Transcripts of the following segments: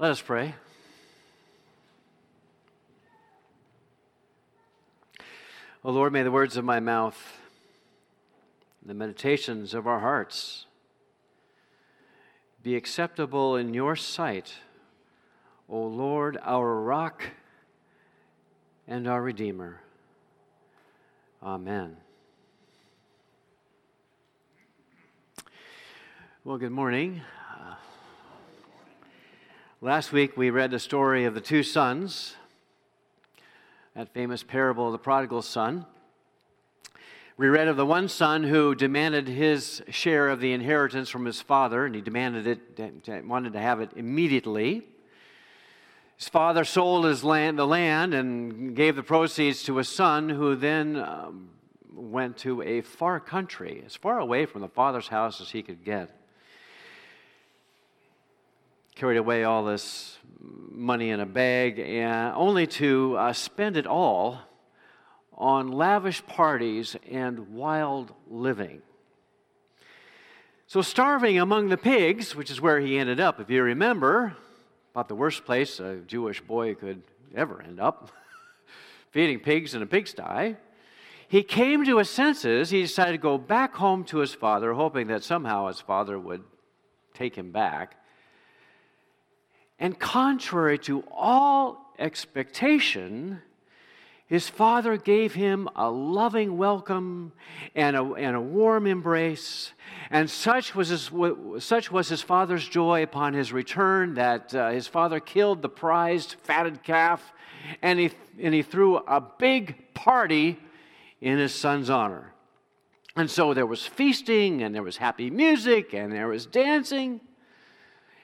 Let us pray. O oh Lord, may the words of my mouth, the meditations of our hearts, be acceptable in your sight, O Lord, our rock and our Redeemer. Amen. Well, good morning. Last week we read the story of the two sons, that famous parable of the prodigal son. We read of the one son who demanded his share of the inheritance from his father, and he demanded it, wanted to have it immediately. His father sold his land, the land and gave the proceeds to his son, who then um, went to a far country, as far away from the father's house as he could get. Carried away all this money in a bag, and only to uh, spend it all on lavish parties and wild living. So, starving among the pigs, which is where he ended up, if you remember, about the worst place a Jewish boy could ever end up feeding pigs in a pigsty. He came to his senses. He decided to go back home to his father, hoping that somehow his father would take him back. And contrary to all expectation, his father gave him a loving welcome and a, and a warm embrace. And such was, his, such was his father's joy upon his return that uh, his father killed the prized fatted calf and he, and he threw a big party in his son's honor. And so there was feasting and there was happy music and there was dancing.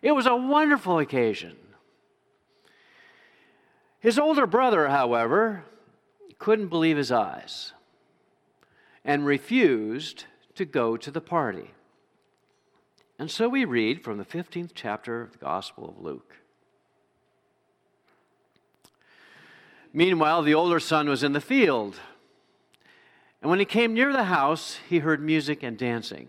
It was a wonderful occasion. His older brother, however, couldn't believe his eyes and refused to go to the party. And so we read from the 15th chapter of the Gospel of Luke. Meanwhile, the older son was in the field. And when he came near the house, he heard music and dancing.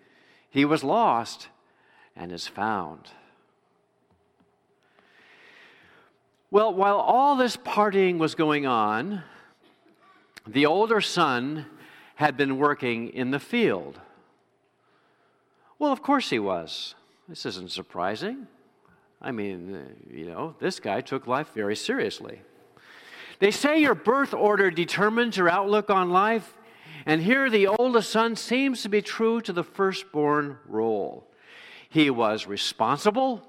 He was lost and is found. Well, while all this partying was going on, the older son had been working in the field. Well, of course he was. This isn't surprising. I mean, uh, you know, this guy took life very seriously. They say your birth order determines your outlook on life, and here the oldest son seems to be true to the firstborn role. He was responsible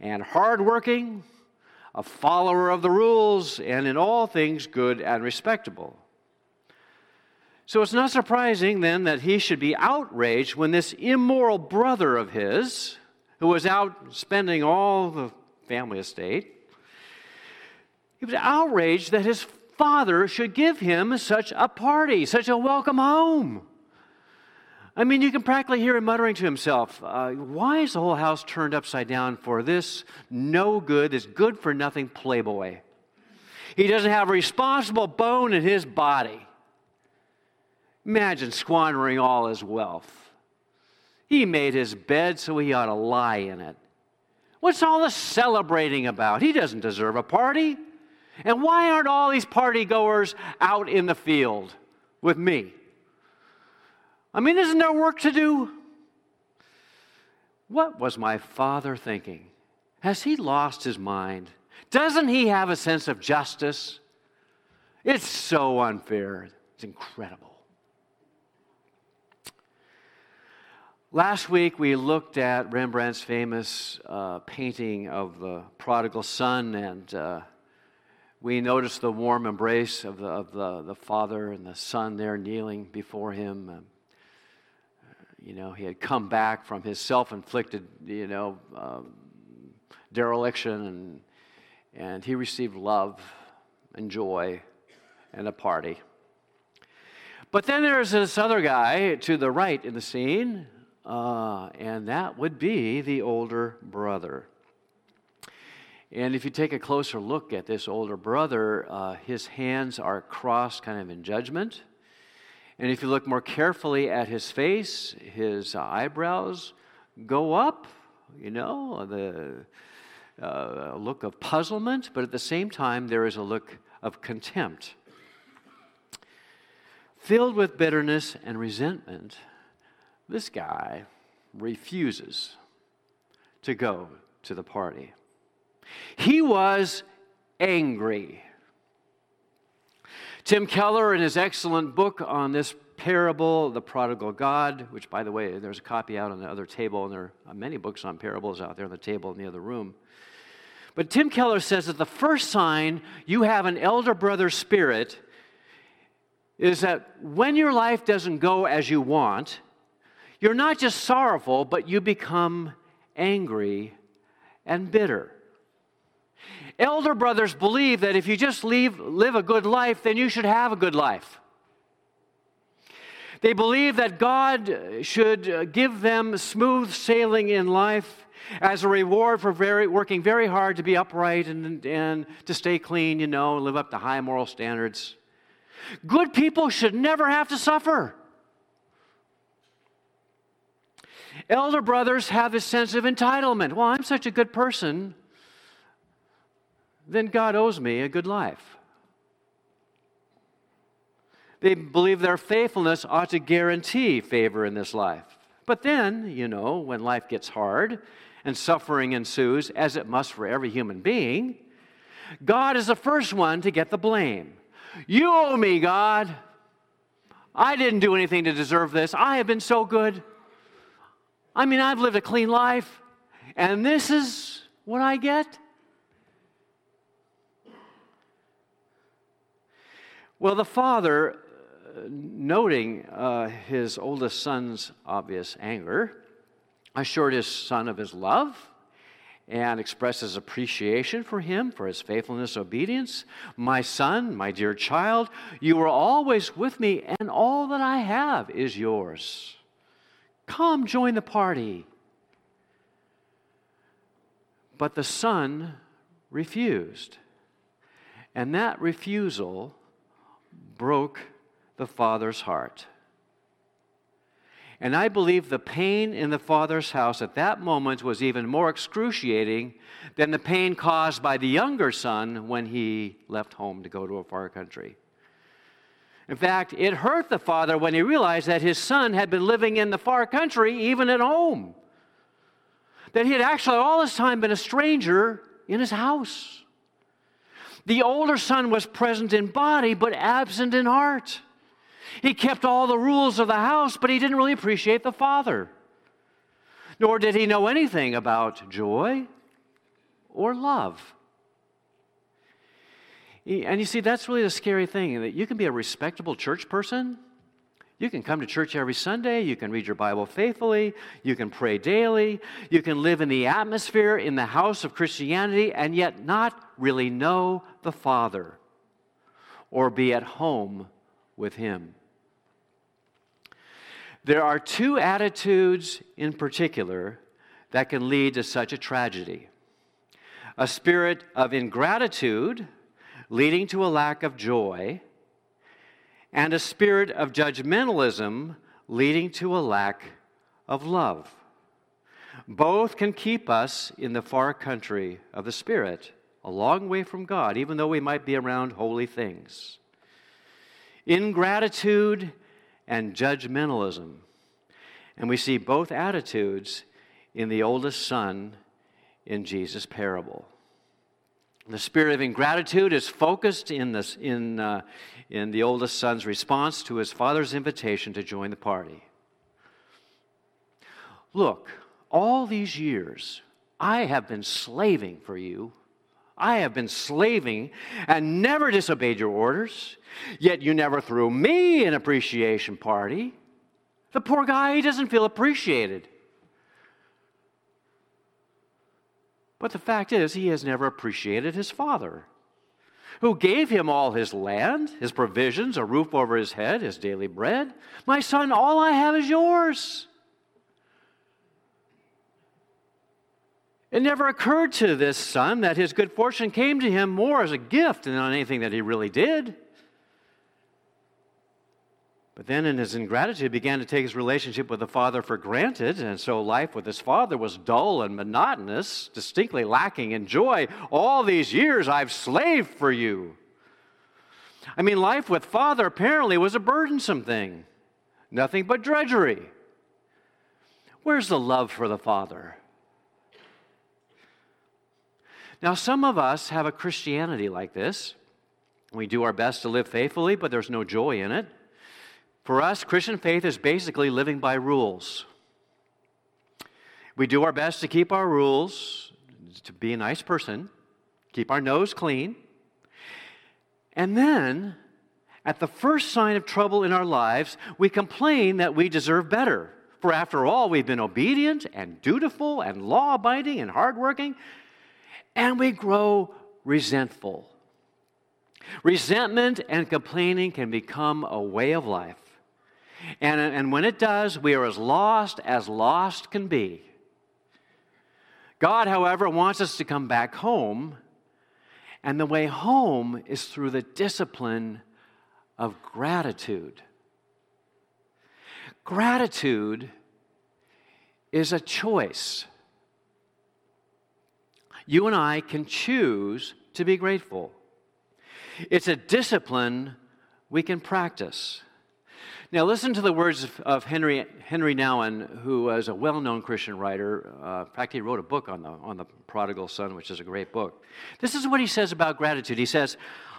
and hardworking a follower of the rules, and in all things good and respectable. So it's not surprising then that he should be outraged when this immoral brother of his, who was out spending all the family estate, he was outraged that his father should give him such a party, such a welcome home. I mean, you can practically hear him muttering to himself, uh, Why is the whole house turned upside down for this no good, this good for nothing playboy? He doesn't have a responsible bone in his body. Imagine squandering all his wealth. He made his bed, so he ought to lie in it. What's all the celebrating about? He doesn't deserve a party. And why aren't all these party goers out in the field with me? I mean, isn't there work to do? What was my father thinking? Has he lost his mind? Doesn't he have a sense of justice? It's so unfair. It's incredible. Last week we looked at Rembrandt's famous uh, painting of the prodigal son, and uh, we notice the warm embrace of the, of the, the father and the son there kneeling before him. Um, you know, he had come back from his self inflicted, you know, um, dereliction, and, and he received love and joy and a party. But then there's this other guy to the right in the scene, uh, and that would be the older brother. And if you take a closer look at this older brother, uh, his hands are crossed kind of in judgment. And if you look more carefully at his face, his eyebrows go up, you know, the uh, look of puzzlement, but at the same time, there is a look of contempt. Filled with bitterness and resentment, this guy refuses to go to the party. He was angry. Tim Keller, in his excellent book on this parable, The Prodigal God, which, by the way, there's a copy out on the other table, and there are many books on parables out there on the table in the other room. But Tim Keller says that the first sign you have an elder brother spirit is that when your life doesn't go as you want, you're not just sorrowful, but you become angry and bitter. Elder brothers believe that if you just leave, live a good life, then you should have a good life. They believe that God should give them smooth sailing in life as a reward for very, working very hard to be upright and, and to stay clean, you know, live up to high moral standards. Good people should never have to suffer. Elder brothers have a sense of entitlement. Well, I'm such a good person, then God owes me a good life. They believe their faithfulness ought to guarantee favor in this life. But then, you know, when life gets hard and suffering ensues, as it must for every human being, God is the first one to get the blame. You owe me, God. I didn't do anything to deserve this. I have been so good. I mean, I've lived a clean life, and this is what I get? Well, the father, uh, noting uh, his oldest son's obvious anger, assured his son of his love and expressed his appreciation for him, for his faithfulness, obedience. My son, my dear child, you are always with me, and all that I have is yours. Come, join the party. But the son refused. And that refusal broke the father's heart. And I believe the pain in the father's house at that moment was even more excruciating than the pain caused by the younger son when he left home to go to a far country. In fact, it hurt the father when he realized that his son had been living in the far country, even at home. That he had actually all this time been a stranger in his house. The older son was present in body, but absent in heart. He kept all the rules of the house, but he didn't really appreciate the father. Nor did he know anything about joy or love. And you see, that's really the scary thing that you can be a respectable church person. You can come to church every Sunday. You can read your Bible faithfully. You can pray daily. You can live in the atmosphere in the house of Christianity and yet not really know the Father or be at home with Him. There are two attitudes in particular that can lead to such a tragedy a spirit of ingratitude leading to a lack of joy, and a spirit of judgmentalism leading to a lack of love. Both can keep us in the far country of the Spirit, a long way from God, even though we might be around holy things. Ingratitude and judgmentalism. And we see both attitudes in the oldest son in Jesus' parable. The spirit of ingratitude is focused in, this, in, uh, in the oldest son's response to his father's invitation to join the party. Look, all these years, I have been slaving for you. I have been slaving and never disobeyed your orders, yet you never threw me an appreciation party. The poor guy, he doesn't feel appreciated. But the fact is, he has never appreciated his father, who gave him all his land, his provisions, a roof over his head, his daily bread. My son, all I have is yours. It never occurred to this son that his good fortune came to him more as a gift than on anything that he really did. But then, in his ingratitude, he began to take his relationship with the father for granted, and so life with his father was dull and monotonous, distinctly lacking in joy. All these years I've slaved for you. I mean, life with father apparently was a burdensome thing, nothing but drudgery. Where's the love for the father? Now, some of us have a Christianity like this. We do our best to live faithfully, but there's no joy in it. For us, Christian faith is basically living by rules. We do our best to keep our rules, to be a nice person, keep our nose clean. And then, at the first sign of trouble in our lives, we complain that we deserve better. For after all, we've been obedient and dutiful and law abiding and hardworking, and we grow resentful. Resentment and complaining can become a way of life. And, and when it does, we are as lost as lost can be. God, however, wants us to come back home, and the way home is through the discipline of gratitude. Gratitude is a choice. You and I can choose to be grateful. It's a discipline we can practice. Now, listen to the words of, Henry, Henry Nouwen, who was a well known Christian writer. Uh, in fact, he wrote a book on the, on the prodigal son, which is a great book. This is what he says about gratitude. He says,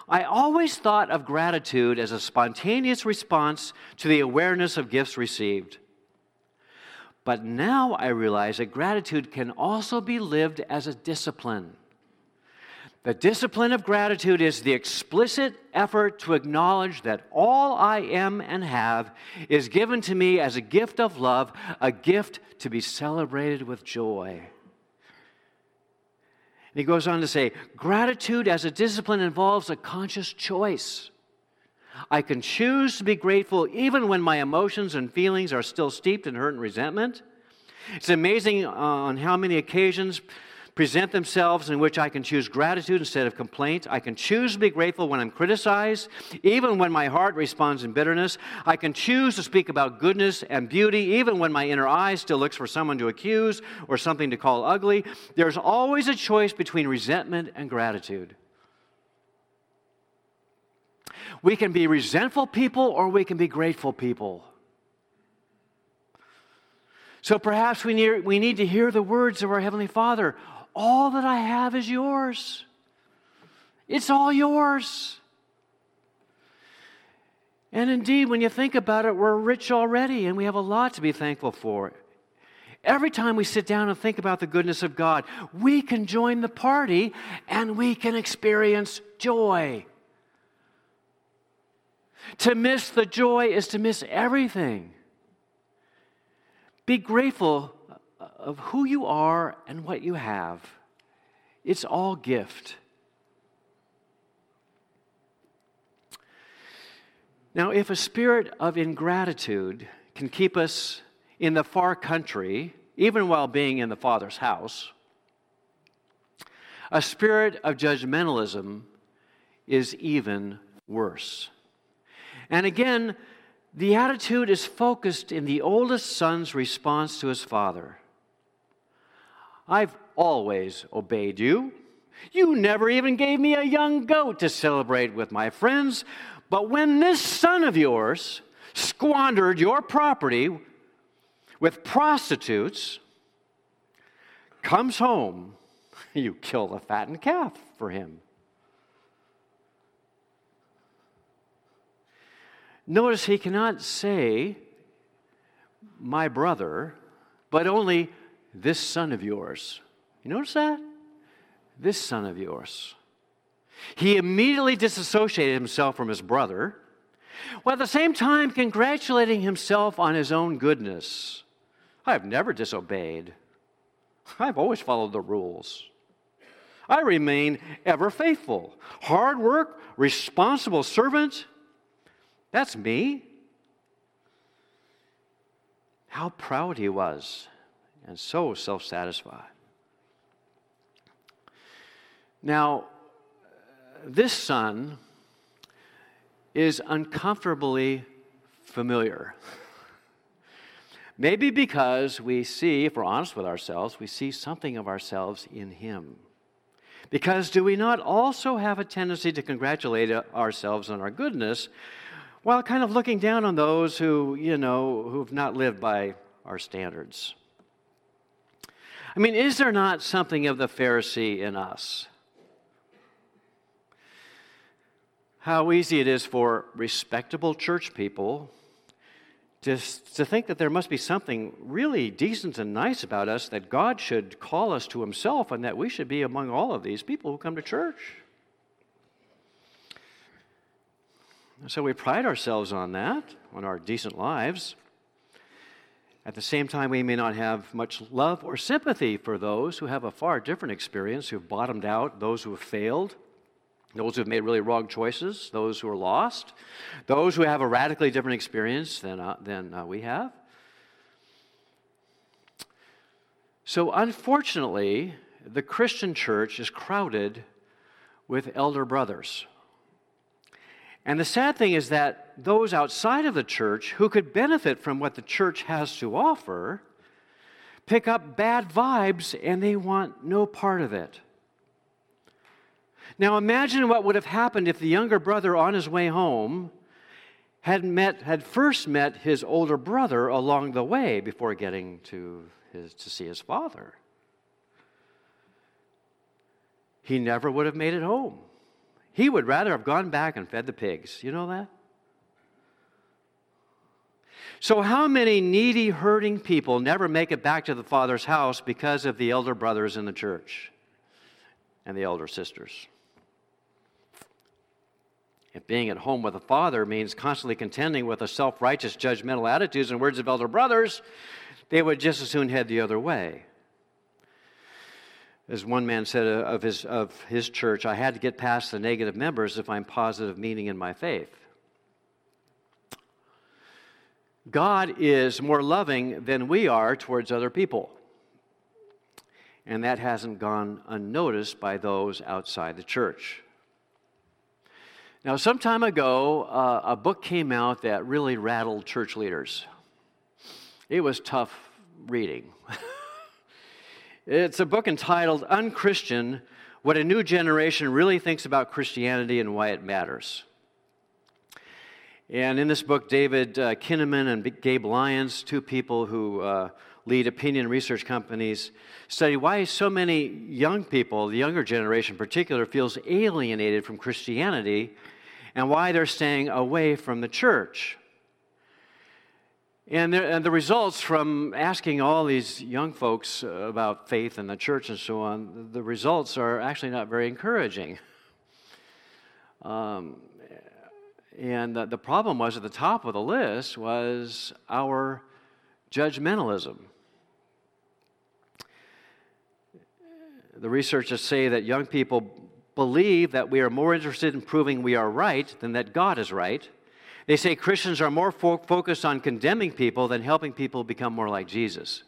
I always thought of gratitude as a spontaneous response to the awareness of gifts received. But now I realize that gratitude can also be lived as a discipline. The discipline of gratitude is the explicit effort to acknowledge that all I am and have is given to me as a gift of love, a gift to be celebrated with joy. And he goes on to say gratitude as a discipline involves a conscious choice. I can choose to be grateful even when my emotions and feelings are still steeped in hurt and resentment. It's amazing uh, on how many occasions present themselves in which I can choose gratitude instead of complaint. I can choose to be grateful when I'm criticized, even when my heart responds in bitterness. I can choose to speak about goodness and beauty, even when my inner eye still looks for someone to accuse or something to call ugly. There's always a choice between resentment and gratitude. We can be resentful people or we can be grateful people. So perhaps we need, we need to hear the words of our Heavenly Father all that I have is yours. It's all yours. And indeed, when you think about it, we're rich already and we have a lot to be thankful for. Every time we sit down and think about the goodness of God, we can join the party and we can experience joy. To miss the joy is to miss everything. Be grateful of who you are and what you have. It's all gift. Now, if a spirit of ingratitude can keep us in the far country, even while being in the Father's house, a spirit of judgmentalism is even worse. And again, the attitude is focused in the oldest son's response to his father. I've always obeyed you. You never even gave me a young goat to celebrate with my friends. But when this son of yours squandered your property with prostitutes, comes home, you kill the fattened calf for him. Notice he cannot say, my brother, but only this son of yours. You notice that? This son of yours. He immediately disassociated himself from his brother, while at the same time congratulating himself on his own goodness. I have never disobeyed. I've always followed the rules. I remain ever faithful. Hard work, responsible servant. That's me. How proud he was and so self satisfied. Now, this son is uncomfortably familiar. Maybe because we see, if we're honest with ourselves, we see something of ourselves in him. Because do we not also have a tendency to congratulate ourselves on our goodness while kind of looking down on those who, you know, who've not lived by our standards? I mean, is there not something of the Pharisee in us? How easy it is for respectable church people to, to think that there must be something really decent and nice about us, that God should call us to Himself, and that we should be among all of these people who come to church. So we pride ourselves on that, on our decent lives. At the same time, we may not have much love or sympathy for those who have a far different experience, who've bottomed out, those who have failed, those who have made really wrong choices, those who are lost, those who have a radically different experience than, uh, than uh, we have. So, unfortunately, the Christian church is crowded with elder brothers. And the sad thing is that those outside of the church who could benefit from what the church has to offer pick up bad vibes and they want no part of it. Now imagine what would have happened if the younger brother on his way home had met had first met his older brother along the way before getting to his to see his father. He never would have made it home. He would rather have gone back and fed the pigs. You know that? So, how many needy, hurting people never make it back to the Father's house because of the elder brothers in the church and the elder sisters? If being at home with a father means constantly contending with the self righteous, judgmental attitudes and words of elder brothers, they would just as soon head the other way. As one man said of his, of his church, I had to get past the negative members to find positive meaning in my faith. God is more loving than we are towards other people. And that hasn't gone unnoticed by those outside the church. Now, some time ago, uh, a book came out that really rattled church leaders. It was tough reading. it's a book entitled Unchristian What a New Generation Really Thinks About Christianity and Why It Matters. And in this book, David uh, Kinnaman and Gabe Lyons, two people who uh, lead opinion research companies, study why so many young people, the younger generation in particular, feels alienated from Christianity and why they're staying away from the church. And, and, the results from asking all these young folks about faith and the church and so on, the results are actually not very encouraging. Um, and the, the problem was at the top of the list was our judgmentalism. The researchers say that young people believe that we are more interested in proving we are right than that God is right. They say Christians are more fo- focused on condemning people than helping people become more like Jesus.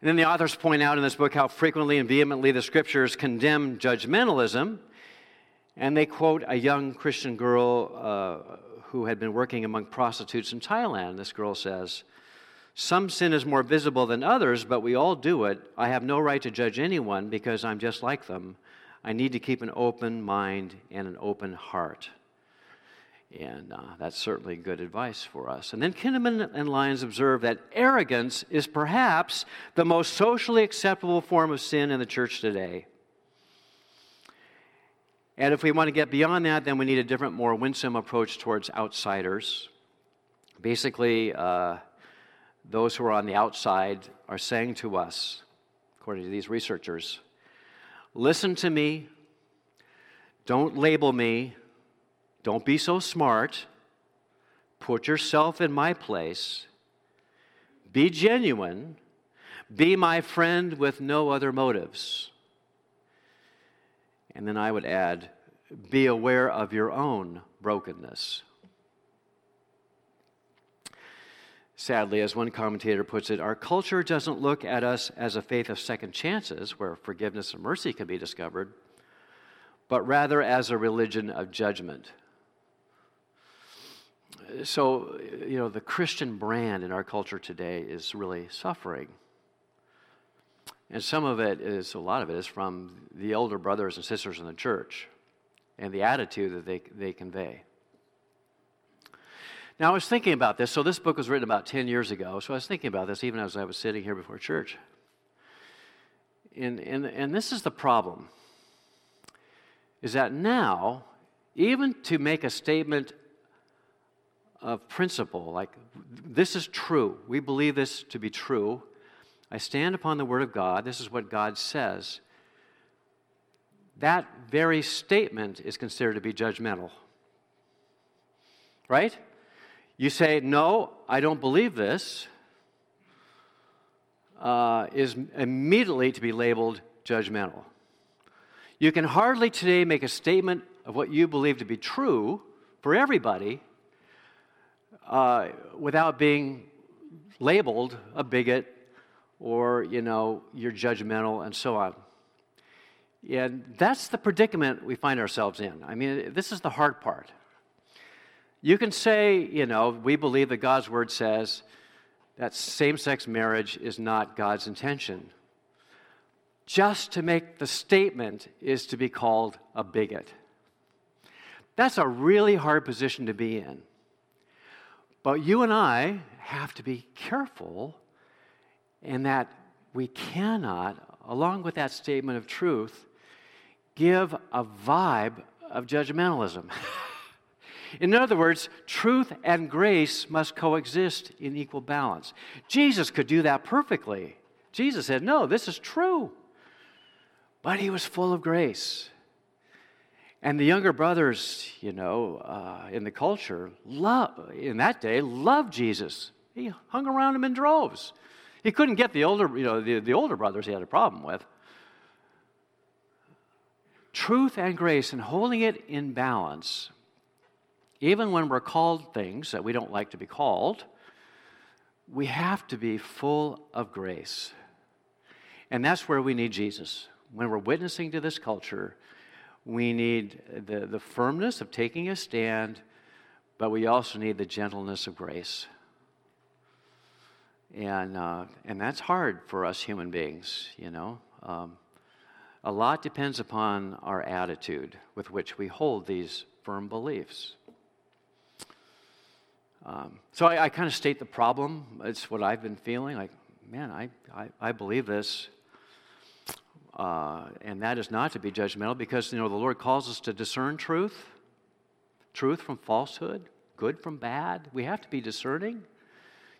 And then the authors point out in this book how frequently and vehemently the scriptures condemn judgmentalism. And they quote a young Christian girl uh, who had been working among prostitutes in Thailand. This girl says, some sin is more visible than others, but we all do it. I have no right to judge anyone because I'm just like them. I need to keep an open mind and an open heart. And uh, that's certainly good advice for us. And then Kinnaman and Lyons observe that arrogance is perhaps the most socially acceptable form of sin in the church today. And if we want to get beyond that, then we need a different, more winsome approach towards outsiders. Basically, uh, those who are on the outside are saying to us, according to these researchers, listen to me, don't label me, don't be so smart, put yourself in my place, be genuine, be my friend with no other motives. And then I would add, be aware of your own brokenness. Sadly, as one commentator puts it, our culture doesn't look at us as a faith of second chances where forgiveness and mercy can be discovered, but rather as a religion of judgment. So, you know, the Christian brand in our culture today is really suffering. And some of it is, a lot of it is from the older brothers and sisters in the church and the attitude that they, they convey. Now, I was thinking about this. So, this book was written about 10 years ago. So, I was thinking about this even as I was sitting here before church. And, and, and this is the problem is that now, even to make a statement of principle, like this is true, we believe this to be true, I stand upon the Word of God, this is what God says, that very statement is considered to be judgmental. Right? You say, No, I don't believe this, uh, is immediately to be labeled judgmental. You can hardly today make a statement of what you believe to be true for everybody uh, without being labeled a bigot or, you know, you're judgmental and so on. And that's the predicament we find ourselves in. I mean, this is the hard part. You can say, you know, we believe that God's word says that same sex marriage is not God's intention. Just to make the statement is to be called a bigot. That's a really hard position to be in. But you and I have to be careful in that we cannot, along with that statement of truth, give a vibe of judgmentalism. In other words, truth and grace must coexist in equal balance. Jesus could do that perfectly. Jesus said, No, this is true. But he was full of grace. And the younger brothers, you know, uh, in the culture, love, in that day, loved Jesus. He hung around him in droves. He couldn't get the older, you know, the, the older brothers he had a problem with. Truth and grace and holding it in balance even when we're called things that we don't like to be called, we have to be full of grace. And that's where we need Jesus. When we're witnessing to this culture, we need the, the firmness of taking a stand, but we also need the gentleness of grace. And, uh, and that's hard for us human beings, you know. Um, a lot depends upon our attitude with which we hold these firm beliefs. Um, so I, I kind of state the problem. It's what I've been feeling. Like, man, I, I, I believe this. Uh, and that is not to be judgmental because, you know, the Lord calls us to discern truth, truth from falsehood, good from bad. We have to be discerning.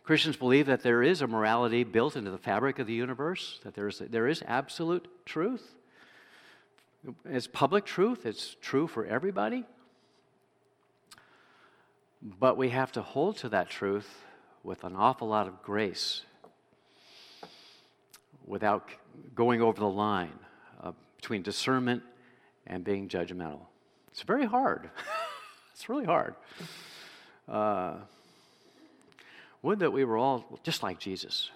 Christians believe that there is a morality built into the fabric of the universe, that there is, there is absolute truth. It's public truth, it's true for everybody. But we have to hold to that truth with an awful lot of grace without going over the line uh, between discernment and being judgmental. It's very hard. it's really hard. Uh, would that we were all just like Jesus.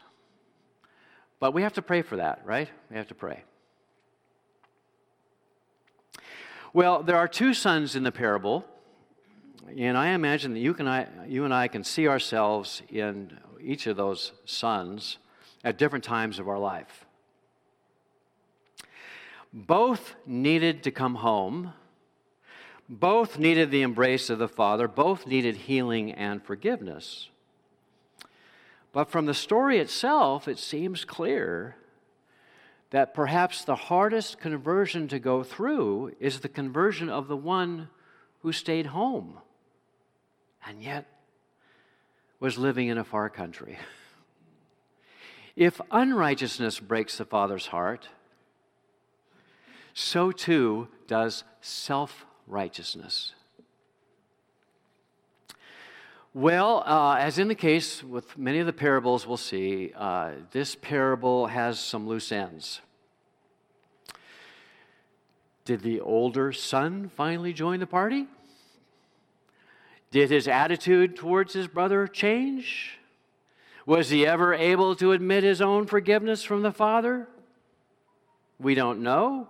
But we have to pray for that, right? We have to pray. Well, there are two sons in the parable. And I imagine that you, can, I, you and I can see ourselves in each of those sons at different times of our life. Both needed to come home, Both needed the embrace of the Father, both needed healing and forgiveness. But from the story itself, it seems clear that perhaps the hardest conversion to go through is the conversion of the one who stayed home and yet was living in a far country. If unrighteousness breaks the Father's heart, so too does self righteousness. Well, uh, as in the case with many of the parables we'll see, uh, this parable has some loose ends. Did the older son finally join the party? Did his attitude towards his brother change? Was he ever able to admit his own forgiveness from the father? We don't know.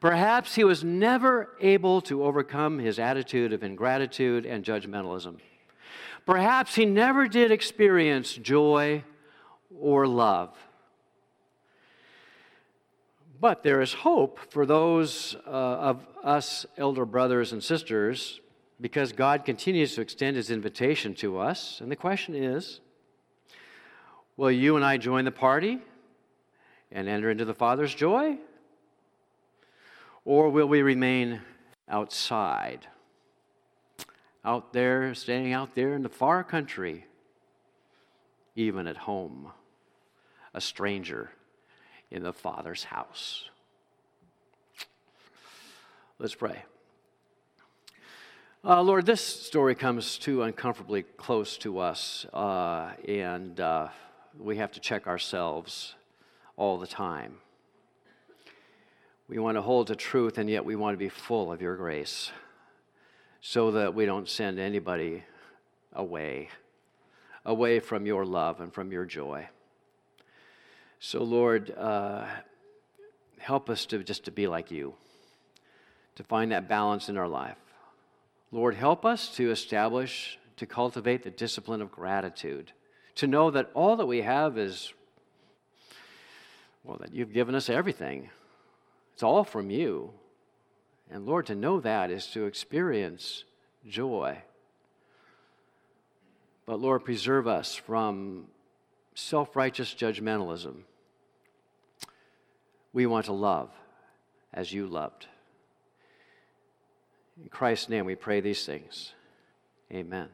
Perhaps he was never able to overcome his attitude of ingratitude and judgmentalism. Perhaps he never did experience joy or love. But there is hope for those uh, of us elder brothers and sisters because God continues to extend his invitation to us. And the question is will you and I join the party and enter into the Father's joy? Or will we remain outside? out there, staying out there in the far country, even at home, a stranger in the Father's house. Let's pray. Uh, Lord, this story comes too uncomfortably close to us, uh, and uh, we have to check ourselves all the time. We want to hold to truth, and yet we want to be full of your grace so that we don't send anybody away, away from your love and from your joy. So, Lord, uh, help us to just to be like you, to find that balance in our life. Lord, help us to establish, to cultivate the discipline of gratitude, to know that all that we have is, well, that you've given us everything. It's all from you. And Lord, to know that is to experience joy. But Lord, preserve us from self righteous judgmentalism. We want to love as you loved. In Christ's name we pray these things. Amen.